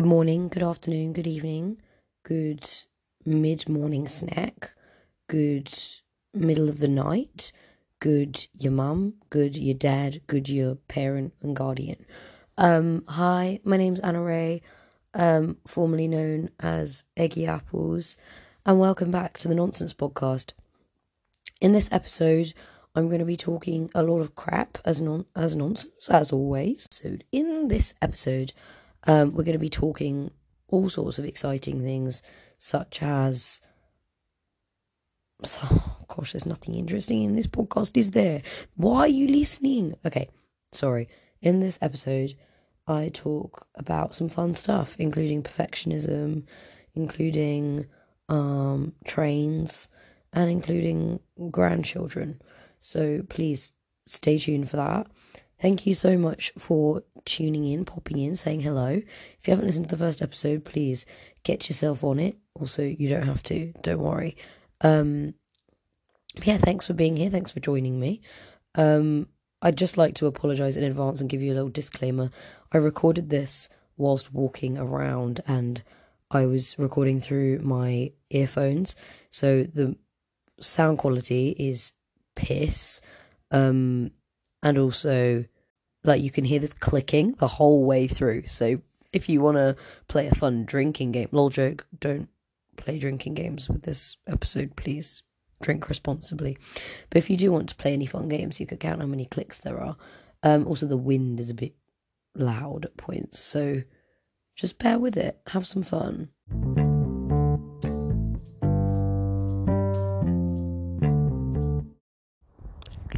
Good morning, good afternoon, good evening, good mid morning snack, good middle of the night, good your mum, good your dad, good your parent and guardian. Um, hi, my name's Anna Ray, um, formerly known as Eggy Apples, and welcome back to the Nonsense Podcast. In this episode, I'm going to be talking a lot of crap as non as nonsense as always. So in this episode, um, we're going to be talking all sorts of exciting things, such as. Oh, gosh, there's nothing interesting in this podcast, is there? Why are you listening? Okay, sorry. In this episode, I talk about some fun stuff, including perfectionism, including um, trains, and including grandchildren. So please stay tuned for that. Thank you so much for tuning in, popping in, saying hello. If you haven't listened to the first episode, please get yourself on it. Also, you don't have to, don't worry. Um, yeah, thanks for being here. Thanks for joining me. Um, I'd just like to apologize in advance and give you a little disclaimer. I recorded this whilst walking around and I was recording through my earphones. So the sound quality is piss. Um, and also like you can hear this clicking the whole way through. So if you want to play a fun drinking game, lol joke, don't play drinking games with this episode, please. Drink responsibly. But if you do want to play any fun games, you could count how many clicks there are. Um, also, the wind is a bit loud at points, so just bear with it. Have some fun.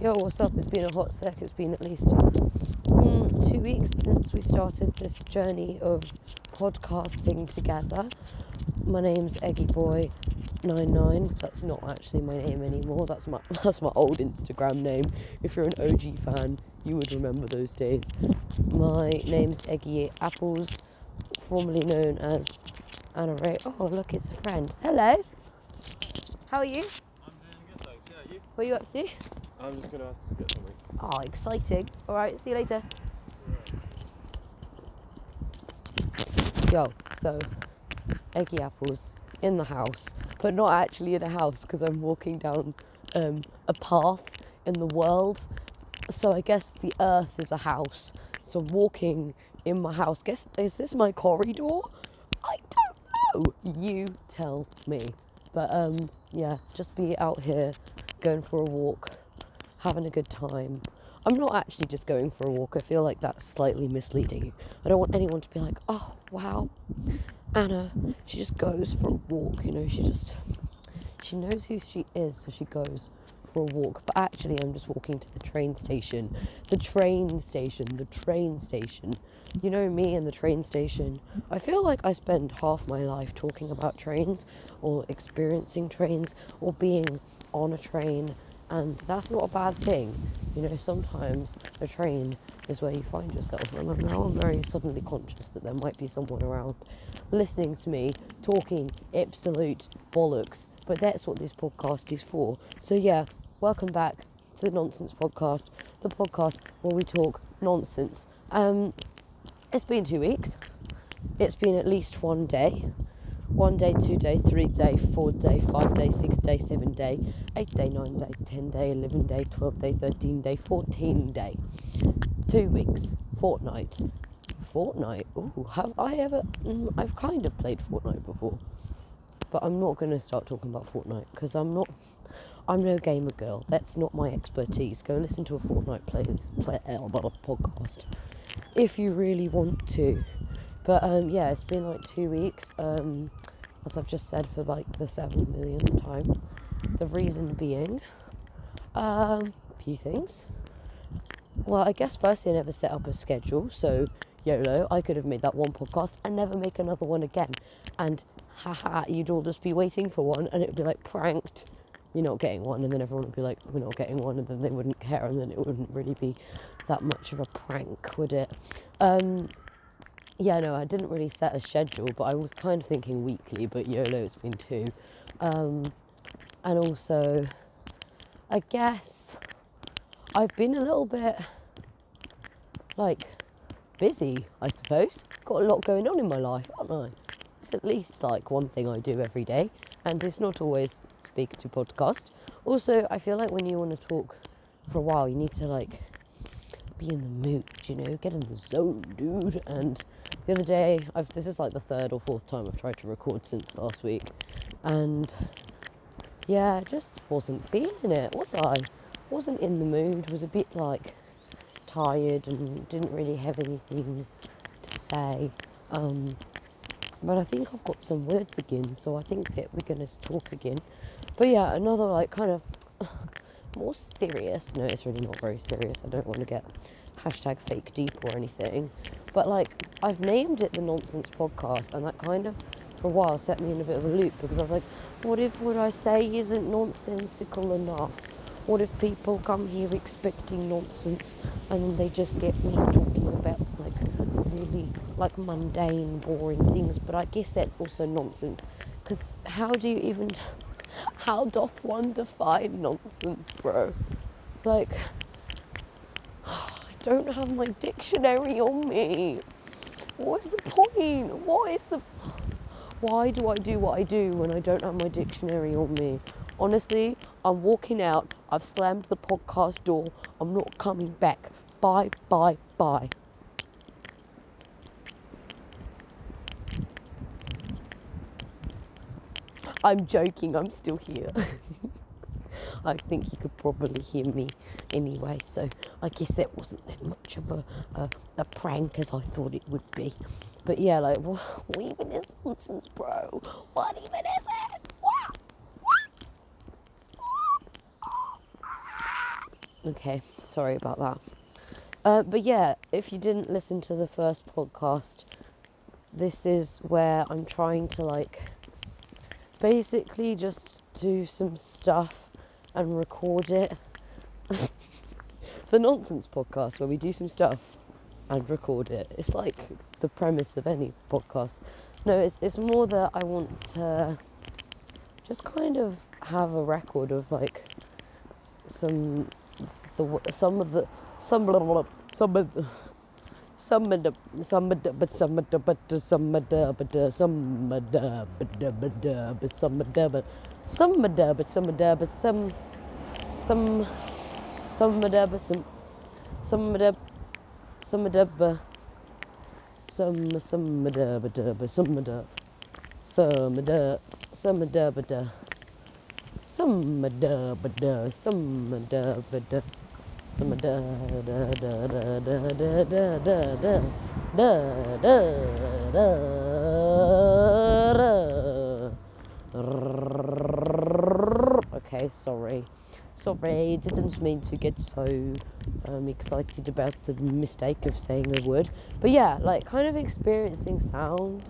what's up? It's been a hot sec. It's been at least mm, two weeks since we started this journey of podcasting together. My name's Eggy Boy 99. That's not actually my name anymore. That's my that's my old Instagram name. If you're an OG fan, you would remember those days. My name's Eggy Apples, formerly known as Anna Ray. Oh, look, it's a friend. Hello. How are you? I'm doing good, thanks. Yeah, you? What are you up to? I'm just gonna get something. Oh, exciting. All right, see you later. Yo, so eggy apples in the house, but not actually in a house because I'm walking down um, a path in the world. So I guess the earth is a house. So walking in my house. Guess is this my corridor? I don't know. You tell me. But um, yeah, just be out here going for a walk, having a good time. I'm not actually just going for a walk. I feel like that's slightly misleading. I don't want anyone to be like, oh, wow, Anna, she just goes for a walk, you know, she just, she knows who she is, so she goes for a walk. But actually, I'm just walking to the train station. The train station, the train station. You know me and the train station. I feel like I spend half my life talking about trains or experiencing trains or being on a train and that's not a bad thing. You know, sometimes a train is where you find yourself, and I'm very suddenly conscious that there might be someone around listening to me talking absolute bollocks. But that's what this podcast is for. So yeah, welcome back to the Nonsense Podcast, the podcast where we talk nonsense. Um, it's been two weeks. It's been at least one day one day, two day, three day, four day, five day, six day, seven day, eight day, nine day, ten day, eleven day, twelve day, thirteen day, fourteen day, two weeks, fortnight, fortnight. Ooh, have I ever? Mm, I've kind of played Fortnite before, but I'm not going to start talking about Fortnite because I'm not. I'm no gamer girl. That's not my expertise. Go listen to a Fortnite play, play uh, podcast if you really want to. But um, yeah, it's been like two weeks, um, as I've just said for like the seven millionth time. The reason being, um, a few things. Well, I guess firstly, I never set up a schedule, so YOLO, I could have made that one podcast and never make another one again. And haha, you'd all just be waiting for one, and it would be like pranked you're not getting one, and then everyone would be like, we're not getting one, and then they wouldn't care, and then it wouldn't really be that much of a prank, would it? Um, yeah, no, I didn't really set a schedule, but I was kind of thinking weekly, but YOLO, it's been two. Um, and also, I guess I've been a little bit like busy, I suppose. Got a lot going on in my life, haven't I? It's at least like one thing I do every day, and it's not always speak to podcast. Also, I feel like when you want to talk for a while, you need to like be in the mood, you know, get in the zone, dude. And the other day, I've this is like the third or fourth time I've tried to record since last week, and yeah, just wasn't feeling it, was I? Wasn't in the mood. Was a bit like tired and didn't really have anything to say. Um, but I think I've got some words again, so I think that we're gonna talk again. But yeah, another like kind of more serious. No, it's really not very serious. I don't want to get hashtag fake deep or anything. But like, I've named it the Nonsense Podcast, and that kind of, for a while, set me in a bit of a loop because I was like, what if what I say isn't nonsensical enough? What if people come here expecting nonsense and they just get me talking about like really like mundane, boring things? But I guess that's also nonsense because how do you even how doth one define nonsense, bro? Like, don't have my dictionary on me. What is the point? What is the. Why do I do what I do when I don't have my dictionary on me? Honestly, I'm walking out. I've slammed the podcast door. I'm not coming back. Bye, bye, bye. I'm joking, I'm still here. I think you could probably hear me anyway, so I guess that wasn't that much of a, a, a prank as I thought it would be. But yeah, like, what, what even is nonsense, bro? What even is it? What? Okay, sorry about that. Uh, but yeah, if you didn't listen to the first podcast, this is where I'm trying to like basically just do some stuff and record it. the nonsense podcast where we do some stuff and record it. It's like the premise of any podcast. No, it's it's more that I want to just kind of have a record of like some the some of the some blah, blah, blah, some of the some the but the but the but the but but the but the but some of the but some some the but some some the but some some the but but the some the but the but the but some da da da da da da da da da da da da Okay, sorry. Sorry, didn't mean to get so um, excited about the mistake of saying a word. But yeah, like kind of experiencing sound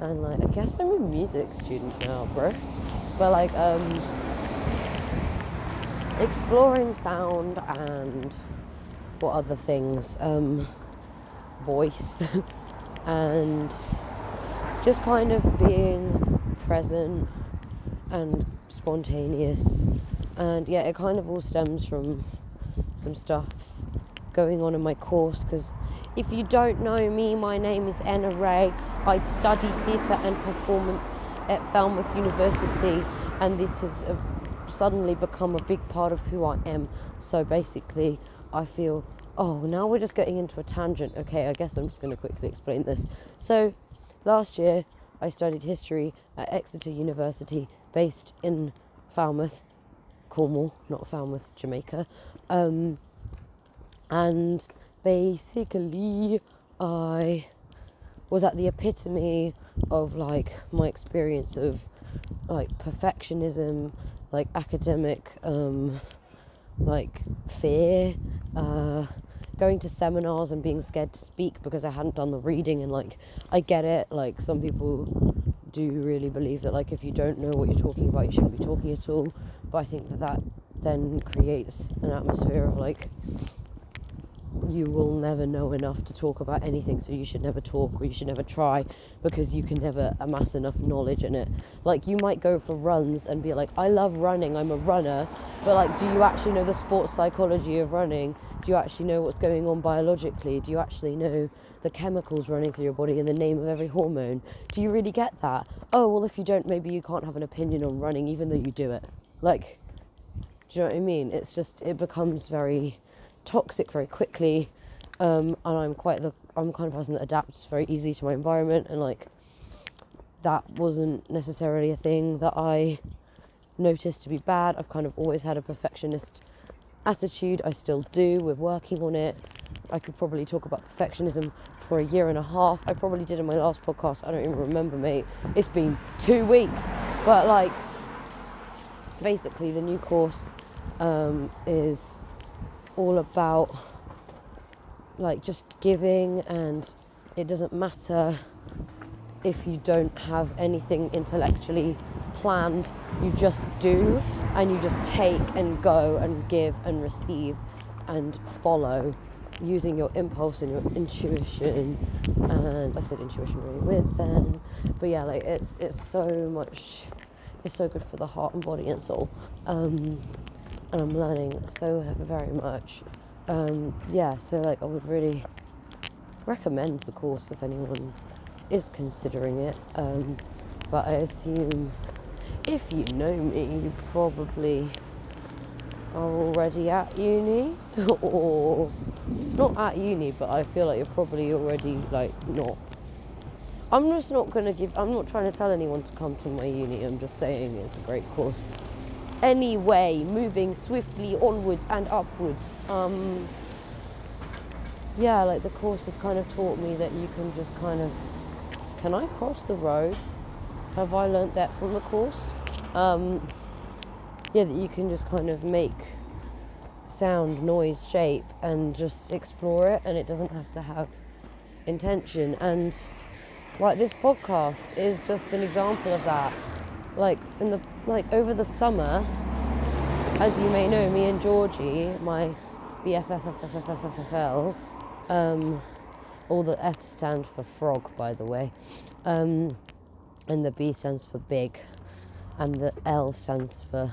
and like I guess I'm a music student now, bro. But like um exploring sound and what other things, um, voice, and just kind of being present and spontaneous. And yeah, it kind of all stems from some stuff going on in my course because if you don't know me, my name is Anna Ray. I study theatre and performance at Falmouth University, and this is a suddenly become a big part of who I am. So basically, I feel, oh, now we're just getting into a tangent. Okay, I guess I'm just going to quickly explain this. So, last year, I studied history at Exeter University, based in Falmouth, Cornwall, not Falmouth, Jamaica. Um, and basically, I was at the epitome of like my experience of like perfectionism like academic um, like fear uh, going to seminars and being scared to speak because I hadn't done the reading and like I get it like some people do really believe that like if you don't know what you're talking about you shouldn't be talking at all. But I think that that then creates an atmosphere of like you will never know enough to talk about anything, so you should never talk or you should never try because you can never amass enough knowledge in it. Like, you might go for runs and be like, I love running, I'm a runner, but like, do you actually know the sports psychology of running? Do you actually know what's going on biologically? Do you actually know the chemicals running through your body and the name of every hormone? Do you really get that? Oh, well, if you don't, maybe you can't have an opinion on running, even though you do it. Like, do you know what I mean? It's just, it becomes very toxic very quickly. Um, and I'm quite the I'm the kind of person that adapts very easy to my environment, and like that wasn't necessarily a thing that I noticed to be bad. I've kind of always had a perfectionist attitude. I still do. We're working on it. I could probably talk about perfectionism for a year and a half. I probably did in my last podcast. I don't even remember, mate. It's been two weeks, but like basically the new course um, is all about like just giving and it doesn't matter if you don't have anything intellectually planned. You just do and you just take and go and give and receive and follow using your impulse and your intuition. And I said intuition really weird then but yeah like it's it's so much it's so good for the heart and body and soul. Um, and I'm learning so very much. Um, yeah, so like I would really recommend the course if anyone is considering it. Um, but I assume if you know me, you probably are already at uni or not at uni, but I feel like you're probably already like not. I'm just not gonna give. I'm not trying to tell anyone to come to my uni. I'm just saying it's a great course anyway, moving swiftly onwards and upwards. Um, yeah, like the course has kind of taught me that you can just kind of, can I cross the road? Have I learnt that from the course? Um, yeah, that you can just kind of make sound, noise, shape, and just explore it, and it doesn't have to have intention. And like this podcast is just an example of that like in the like over the summer, as you may know, me and Georgie, my BFFFFFFL, um, all the F stand for frog, by the way, um, and the B stands for big, and the L stands for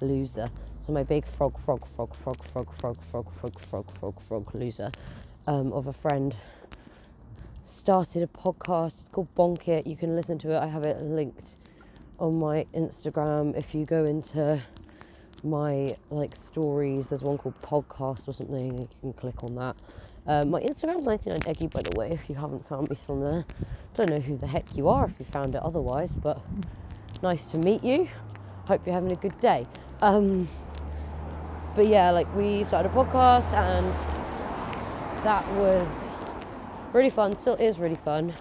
loser. So my big frog, frog, frog, frog, frog, frog, frog, frog, frog, frog, frog loser um, of a friend started a podcast. It's called Bonk It. You can listen to it. I have it linked on my Instagram. If you go into my like stories, there's one called podcast or something. You can click on that. Um, my Instagram's 99 Eggy, by the way. If you haven't found me from there, don't know who the heck you are if you found it otherwise, but nice to meet you. Hope you're having a good day. Um, but yeah, like we started a podcast and that was really fun. Still is really fun.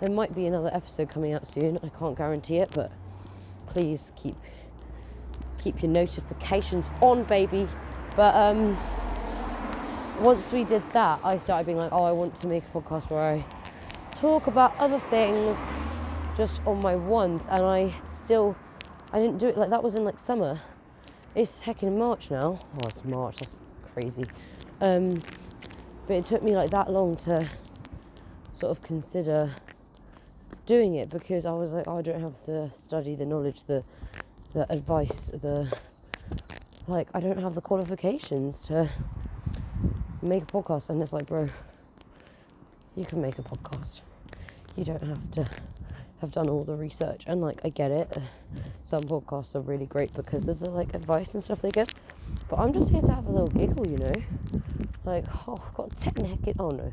There might be another episode coming out soon. I can't guarantee it, but please keep keep your notifications on, baby. But um, once we did that, I started being like, oh, I want to make a podcast where I talk about other things just on my ones, and I still I didn't do it like that was in like summer. It's heckin' March now. Oh, it's March. That's crazy. Um, but it took me like that long to sort of consider doing it because I was like, oh, I don't have the study, the knowledge, the the advice, the like, I don't have the qualifications to make a podcast. And it's like, bro, you can make a podcast. You don't have to have done all the research. And like, I get it. Some podcasts are really great because of the like advice and stuff they give. But I'm just here to have a little giggle, you know. Like, oh, I've got ten heckin' oh no,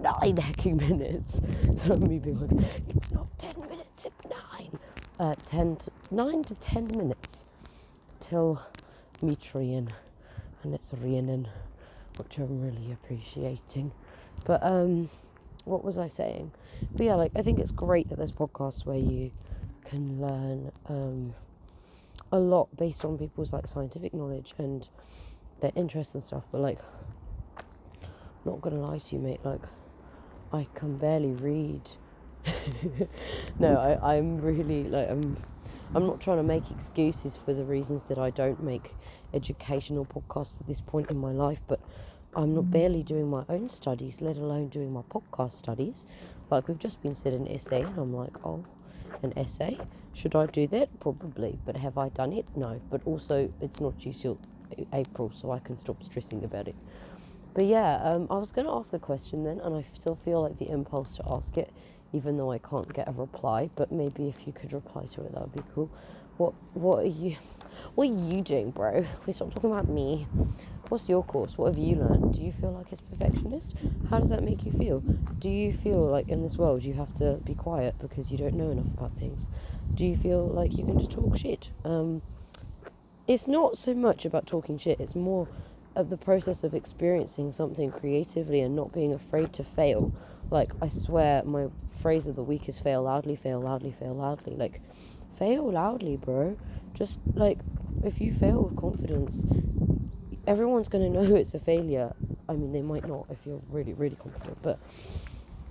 nine hacking minutes. So me being like, it's not ten minutes, it's nine. Uh, ten to, nine to ten minutes till me trying, and it's raining, which I'm really appreciating. But um, what was I saying? But yeah, like I think it's great that there's podcasts where you can learn um, a lot based on people's like scientific knowledge and their interests and stuff. But like, not gonna lie to you, mate. Like, I can barely read. no, I, I'm really like I'm I'm not trying to make excuses for the reasons that I don't make educational podcasts at this point in my life, but I'm not mm. barely doing my own studies, let alone doing my podcast studies. Like we've just been said an essay, and I'm like, oh, an essay. Should I do that? Probably. But have I done it? No. But also, it's not till April, so I can stop stressing about it. But yeah, um, I was going to ask a question then, and I still feel like the impulse to ask it, even though I can't get a reply. But maybe if you could reply to it, that would be cool. What What are you What are you doing, bro? We stop talking about me. What's your course? What have you learned? Do you feel like it's perfectionist? How does that make you feel? Do you feel like in this world you have to be quiet because you don't know enough about things? Do you feel like you can just talk shit? Um, it's not so much about talking shit. It's more of the process of experiencing something creatively and not being afraid to fail. Like I swear, my phrase of the week is fail loudly, fail loudly, fail loudly. Like, fail loudly, bro. Just like if you fail with confidence, everyone's gonna know it's a failure. I mean, they might not if you're really, really confident, but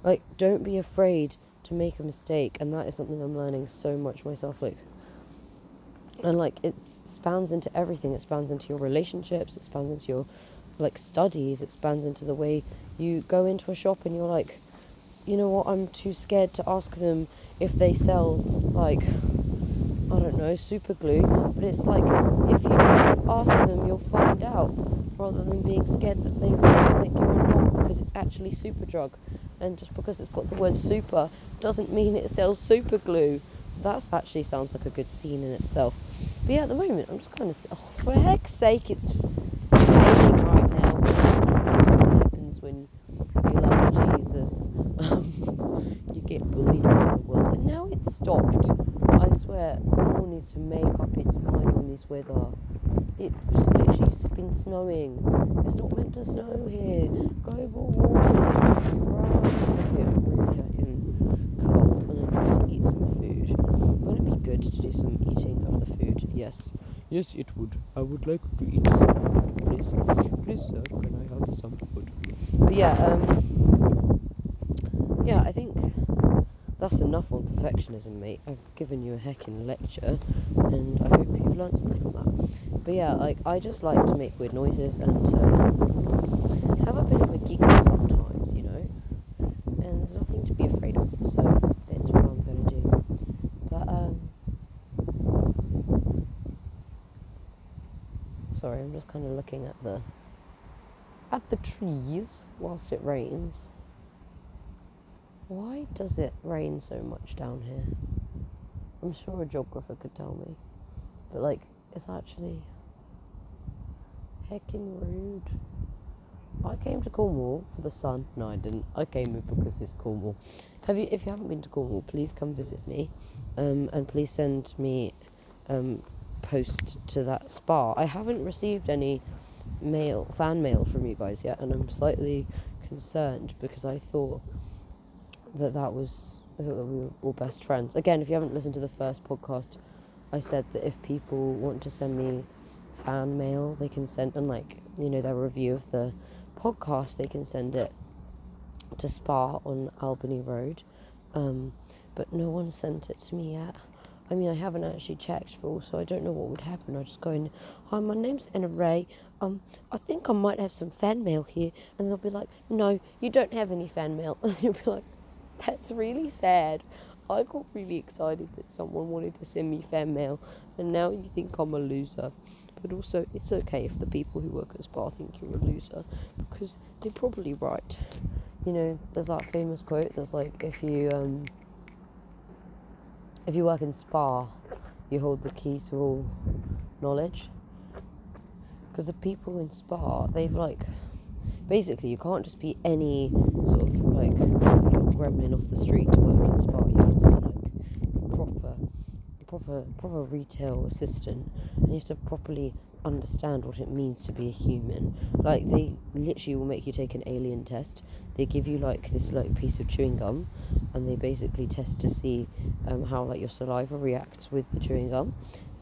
like, don't be afraid to make a mistake, and that is something I'm learning so much myself. Like, and like it spans into everything. It spans into your relationships. It spans into your like studies. It spans into the way you go into a shop and you're like, you know what? I'm too scared to ask them if they sell like I don't know, super glue, but it's like if you just ask them, you'll find out rather than being scared that they will think you're not because it's actually Superdrug. And just because it's got the word super doesn't mean it sells super glue. That actually sounds like a good scene in itself. But yeah, at the moment, I'm just kind of, oh, for heck's sake, it's, raining right now. Things what happens when you love Jesus. You get bullied by the world. And now it's stopped. I swear, Cornwall needs to make up its mind on this weather. It's literally been snowing. It's not meant to snow here. Global warming. Right. Okay, I'm really heckin' cold and I need to eat some food. Wouldn't it be good to do some eating of the food? Yes. It would. I would like to eat some food, please. Please, sir, can I have some food? Yeah, um, yeah, I think that's enough on perfectionism, mate. I've given you a heckin' lecture, and I hope you've learned something from that. But yeah, like I just like to make weird noises and to have a bit of a giggle sometimes, you know. And there's nothing to be afraid of, so that's what I'm gonna do. But um, sorry, I'm just kind of looking at the at the trees whilst it rains. Why does it rain so much down here? I'm sure a geographer could tell me. But like, it's actually heckin' rude. I came to Cornwall for the sun. No, I didn't. I came because it's Cornwall. Have you? If you haven't been to Cornwall, please come visit me, um, and please send me um, post to that Spar. I haven't received any mail, fan mail from you guys yet, and I'm slightly concerned because I thought that that was I thought that we were all best friends. Again, if you haven't listened to the first podcast, I said that if people want to send me fan mail, they can send and like you know their review of the podcast, they can send it to Spar on Albany Road. Um, but no one sent it to me yet. I mean, I haven't actually checked, also I don't know what would happen. I just go in, hi, my name's Anna Ray. Um, I think I might have some fan mail here, and they'll be like, no, you don't have any fan mail, and you'll be like, that's really sad. I got really excited that someone wanted to send me fan mail, and now you think I'm a loser. But also, it's okay if the people who work at Spar think you're a loser, because they're probably right. You know, there's that famous quote that's like, if you um, if you work in Spar, you hold the key to all knowledge. Because the people in Spar, they've like, basically, you can't just be any sort of like gremlin off the street to work in Spar. You have to be like proper, proper, proper retail assistant, and you have to properly understand what it means to be a human. Like they literally will make you take an alien test. They give you like this like piece of chewing gum, and they basically test to see um, how like your saliva reacts with the chewing gum,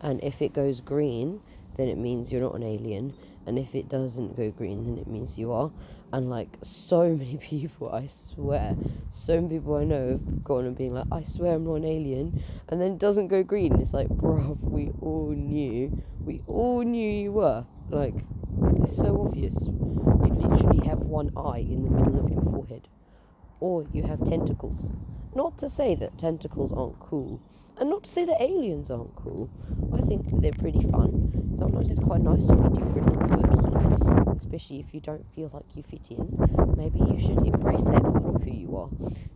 and if it goes green, then it means you're not an alien, and if it doesn't go green, then it means you are. and like so many people, I swear, so many people I know have gone and being like, I swear I'm not an alien, and then it doesn't go green. It's like, bruv, we all knew, we all knew you were. Like, it's so obvious. You literally have one eye in the middle of your forehead, or you have tentacles. Not to say that tentacles aren't cool, and not to say that aliens aren't cool. I think they're pretty fun. Sometimes it's quite nice to be different and quirky, especially if you don't feel like you fit in. Maybe you should embrace that part of who you are.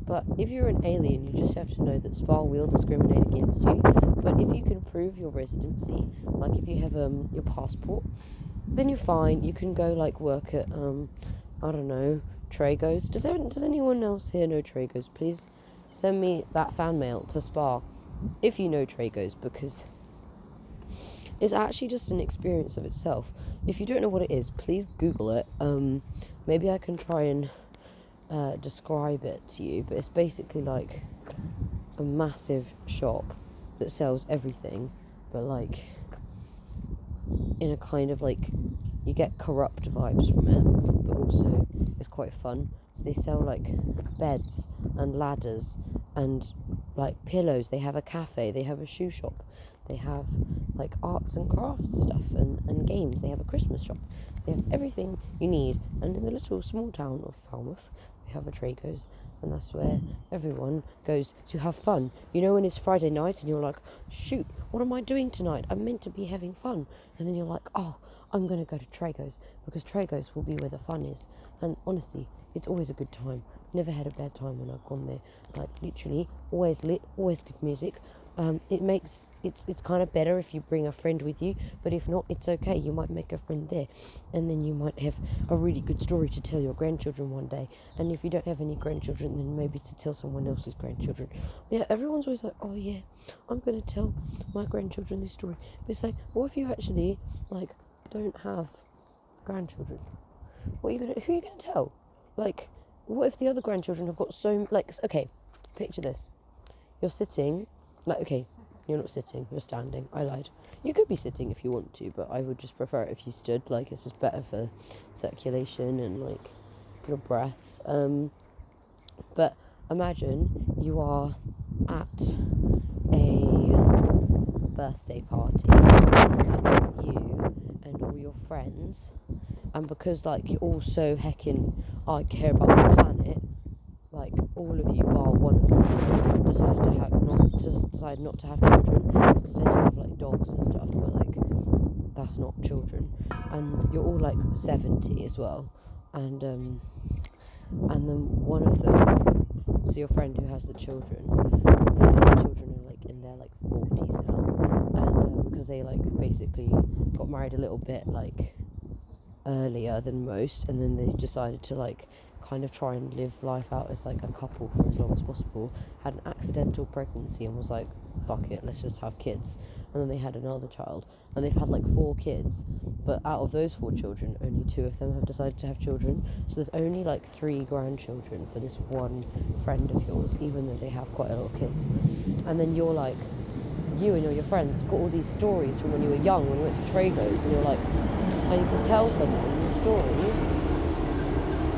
But if you're an alien, you just have to know that Spar will discriminate against you. But if you can prove your residency, like if you have um, your passport, then you're fine. You can go like work at um, I don't know, Tragos. Does anyone, does anyone else here know Tragos? Please send me that fan mail to Spar if you know Tragos because it's actually just an experience of itself. If you don't know what it is, please Google it. Um, maybe I can try and uh, describe it to you, but it's basically like a massive shop that sells everything, but like in a kind of like you get corrupt vibes from it, but also it's quite fun. They sell like beds and ladders and like pillows. They have a cafe. They have a shoe shop. They have like arts and crafts stuff and, and games. They have a Christmas shop. They have everything you need. And in the little small town of Falmouth, we have a Tragos, and that's where everyone goes to have fun. You know, when it's Friday night and you're like, shoot, what am I doing tonight? I'm meant to be having fun. And then you're like, oh, I'm going to go to Tragos because Tragos will be where the fun is. And honestly, it's always a good time. Never had a bad time when I've gone there. Like literally, always lit, always good music. Um, it makes it's it's kind of better if you bring a friend with you, but if not, it's okay. You might make a friend there, and then you might have a really good story to tell your grandchildren one day. And if you don't have any grandchildren, then maybe to tell someone else's grandchildren. Yeah, everyone's always like, oh yeah, I'm gonna tell my grandchildren this story. But it's like, what if you actually like don't have grandchildren? What are you gonna? Who are you gonna tell? Like, what if the other grandchildren have got so like? Okay, picture this: you're sitting, like, okay, you're not sitting, you're standing. I lied. You could be sitting if you want to, but I would just prefer it if you stood. Like, it's just better for circulation and like your breath. Um, but imagine you are at a birthday party and it's you and all your friends and because like you all so heckin' I care about the planet like all of you bar one of them. Decided to have not just decided not to have children so instead you have like dogs and stuff but like that's not children. And you're all like 70 as well. And um and then one of them so your friend who has the children their children are like in their like 40s now. And um, because they like basically got married a little bit like earlier than most and then they decided to like kind of try and live life out as like a couple for as long as possible had an accidental pregnancy and was like fuck it let's just have kids. And then they had another child and they've had like four kids but out of those four children only two of them have decided to have children. So there's only like three grandchildren for this one friend of yours even though they have quite a lot of kids. And then you're like you and all your friends have got all these stories from when you were young when you went to Tragos and you're like I need to tell someone these stories.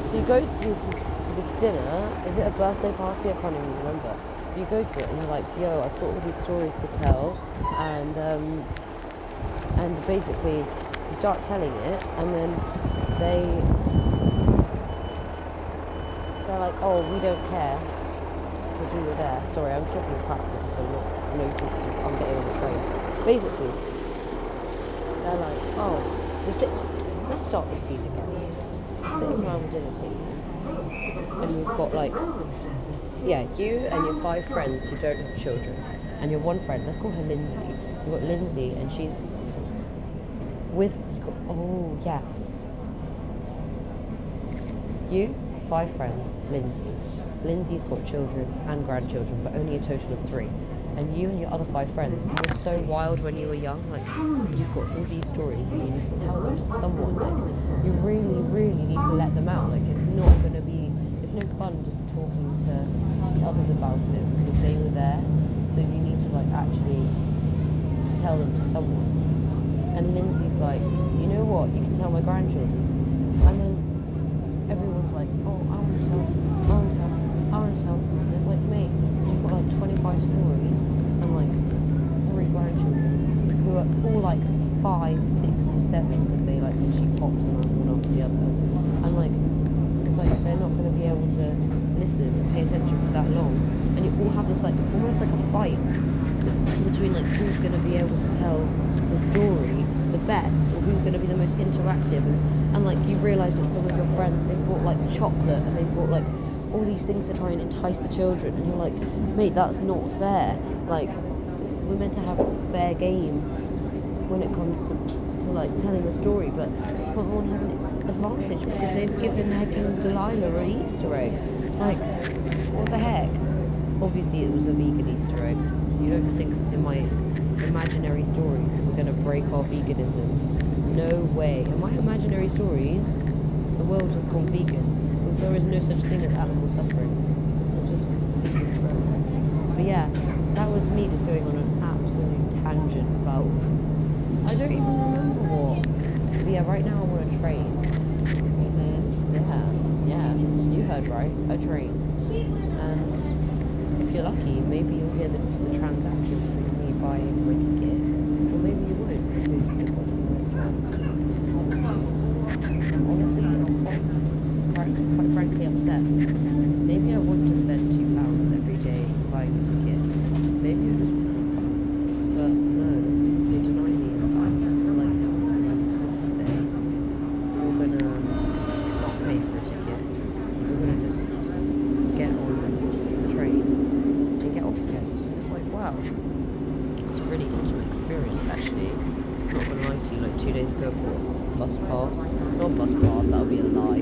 So you go to this, to this dinner is it a birthday party? I can't even remember. You go to it and you're like yo I've got all these stories to tell. And um, and basically you start telling it and then they they're like oh we don't care because we were there. Sorry I'm talking crap because I'm not noticed I'm getting on the train basically they're like oh you sit let's start the scene again. You're sitting around the dinner table. And you've got like yeah you and your five friends who don't have children. And your one friend let's call her Lindsay. You've got Lindsay and she's with got, oh yeah. You five friends Lindsay Lindsay's got children and grandchildren but only a total of three. And you and your other five friends you were so wild when you were young like you've got all these stories and you need to tell them to someone like you really really need to let them out. Like it's not going to be it's no fun just talking to others about it because they were there. So you need to like actually tell them to someone. And Lindsay's like you know what? You can tell my grandchildren. And then everyone's like, oh, I want to tell, I want to tell, Tell. And it's like, mate, you've got like 25 stories and like three grandchildren who are all like five, six, and seven because they like literally popped from one after the other. And like, it's like they're not going to be able to listen and pay attention for that long. And you all have this like almost like a fight between like who's going to be able to tell the story the best or who's going to be the most interactive and, and like you realize that some of your friends they've bought like chocolate and they've bought like all these things to try and entice the children and you're like mate that's not fair like we're meant to have fair game when it comes to, to like telling a story but someone has an advantage because they've given heckin' Delilah an Easter egg like what the heck obviously it was a vegan Easter egg you don't think in my imaginary stories that we're going to break our veganism. No way. In my imaginary stories, the world has gone vegan. There is no such thing as animal suffering. It's just. But yeah, that was me just going on an absolute tangent about. I don't even remember what. But yeah, right now I'm on a train. Yeah, yeah. You heard right. A train. And if you're lucky, maybe you'll hear the, the transaction between me buying my ticket, or maybe you won't because the company went down. Honestly, I'm quite, quite, quite frankly upset. Maybe I want to spend two pounds every day buying a ticket. Maybe I just want to have fun. But no, they deny me of that. They're like, today, you're gonna not pay for a ticket. You're gonna just get on the train and get off again. It's like, wow. It's a really intimate experience, actually. Not gonna lie to you, like two days ago, I bought a bus pass. Not a bus pass, that would be a lie. A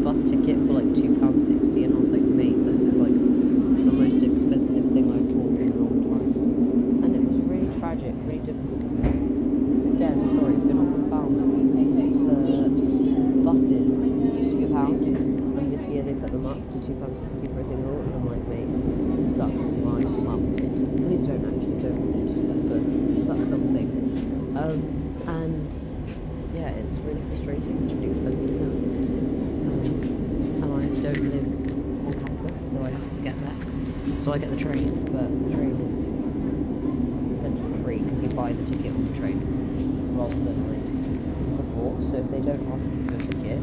bus ticket for like £2.60, and I was like, mate, this is like the most expensive thing I've bought in a long time. And it was really tragic, really difficult for me. Again, sorry, if you're not from Falmouth, the buses used to be a pound, and this year they put them to £2.60 for a single, and like, mate, suck my mum. Please don't actually, don't but suck something. Um, and yeah, it's really frustrating, it's really expensive now. Um, and I don't live on campus, so I have to get there. So I get the train, but the train is essentially free because you buy the ticket on the train rather than like before. So if they don't ask you for a ticket,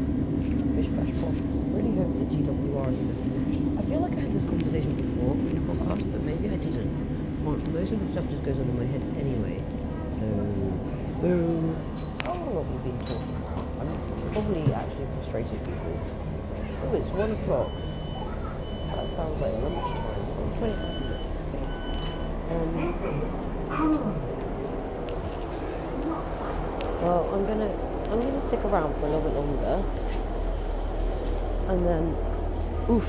bish bash bosh. Really hope that GWR is listening to this. I feel like I had this conversation before in a podcast, but maybe I didn't. Well, most of the stuff just goes on in my head anyway. So, so I don't know what we've been talking. I'm probably actually frustrated people. Oh, it's one o'clock. That sounds like a lunchtime. 25 minutes. Um, well, I'm gonna I'm gonna stick around for a little bit longer, and then, oof,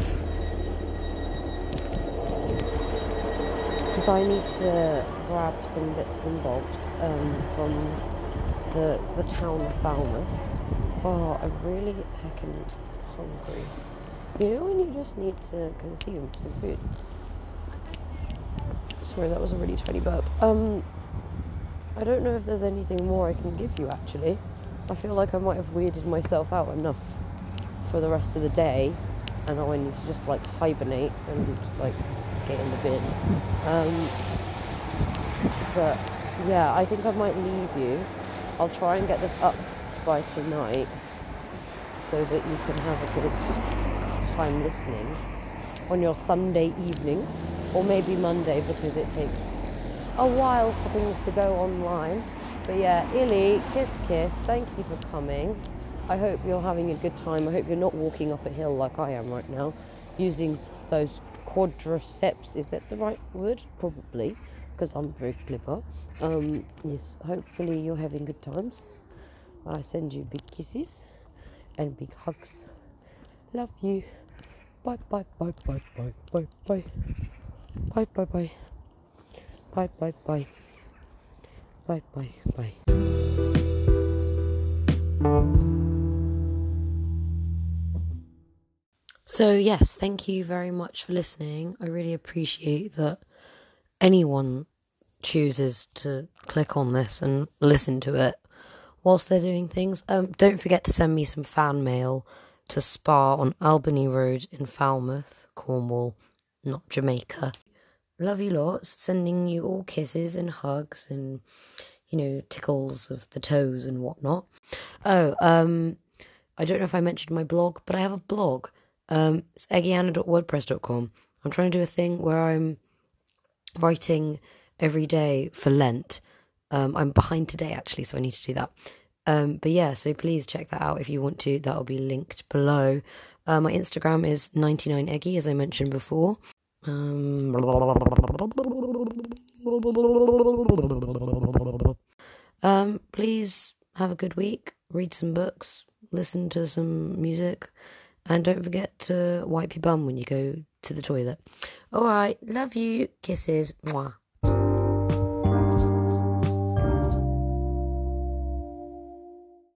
because I need to grab some bits and bobs um, from the the town of Falmouth. Oh, I'm really heckin' hungry. You know when you just need to consume some food. Sorry, that was a really tiny burp. Um, I don't know if there's anything more I can give you actually. I feel like I might have weirded myself out enough for the rest of the day, and I need to just like hibernate and like get in the bin. Um, but yeah, I think I might leave you. I'll try and get this up by tonight so that you can have a good time listening on your Sunday evening or maybe Monday because it takes a while for things to go online. But yeah, Illy, kiss kiss, thank you for coming. I hope you're having a good time. I hope you're not walking up a hill like I am right now, using those quadriceps. Is that the right word? Probably, because I'm very clever. Um, yes, hopefully you're having good times. I send you big kisses and big hugs. Love you. Bye bye bye bye bye bye bye. Bye bye bye. Bye bye bye. Bye bye bye. So, yes, thank you very much for listening. I really appreciate that anyone chooses to click on this and listen to it whilst they're doing things. Um, don't forget to send me some fan mail to Spar on Albany Road in Falmouth, Cornwall, not Jamaica. Love you lots, sending you all kisses and hugs and, you know, tickles of the toes and whatnot. Oh, um, I don't know if I mentioned my blog, but I have a blog. Um, it's eggyanna.wordpress.com. I'm trying to do a thing where I'm writing every day for Lent. Um, I'm behind today actually, so I need to do that. Um, but yeah, so please check that out if you want to. That will be linked below. Uh, my Instagram is 99eggy, as I mentioned before. Um, um, please have a good week. Read some books. Listen to some music. And don't forget to wipe your bum when you go to the toilet. All right. Love you. Kisses. Mwah.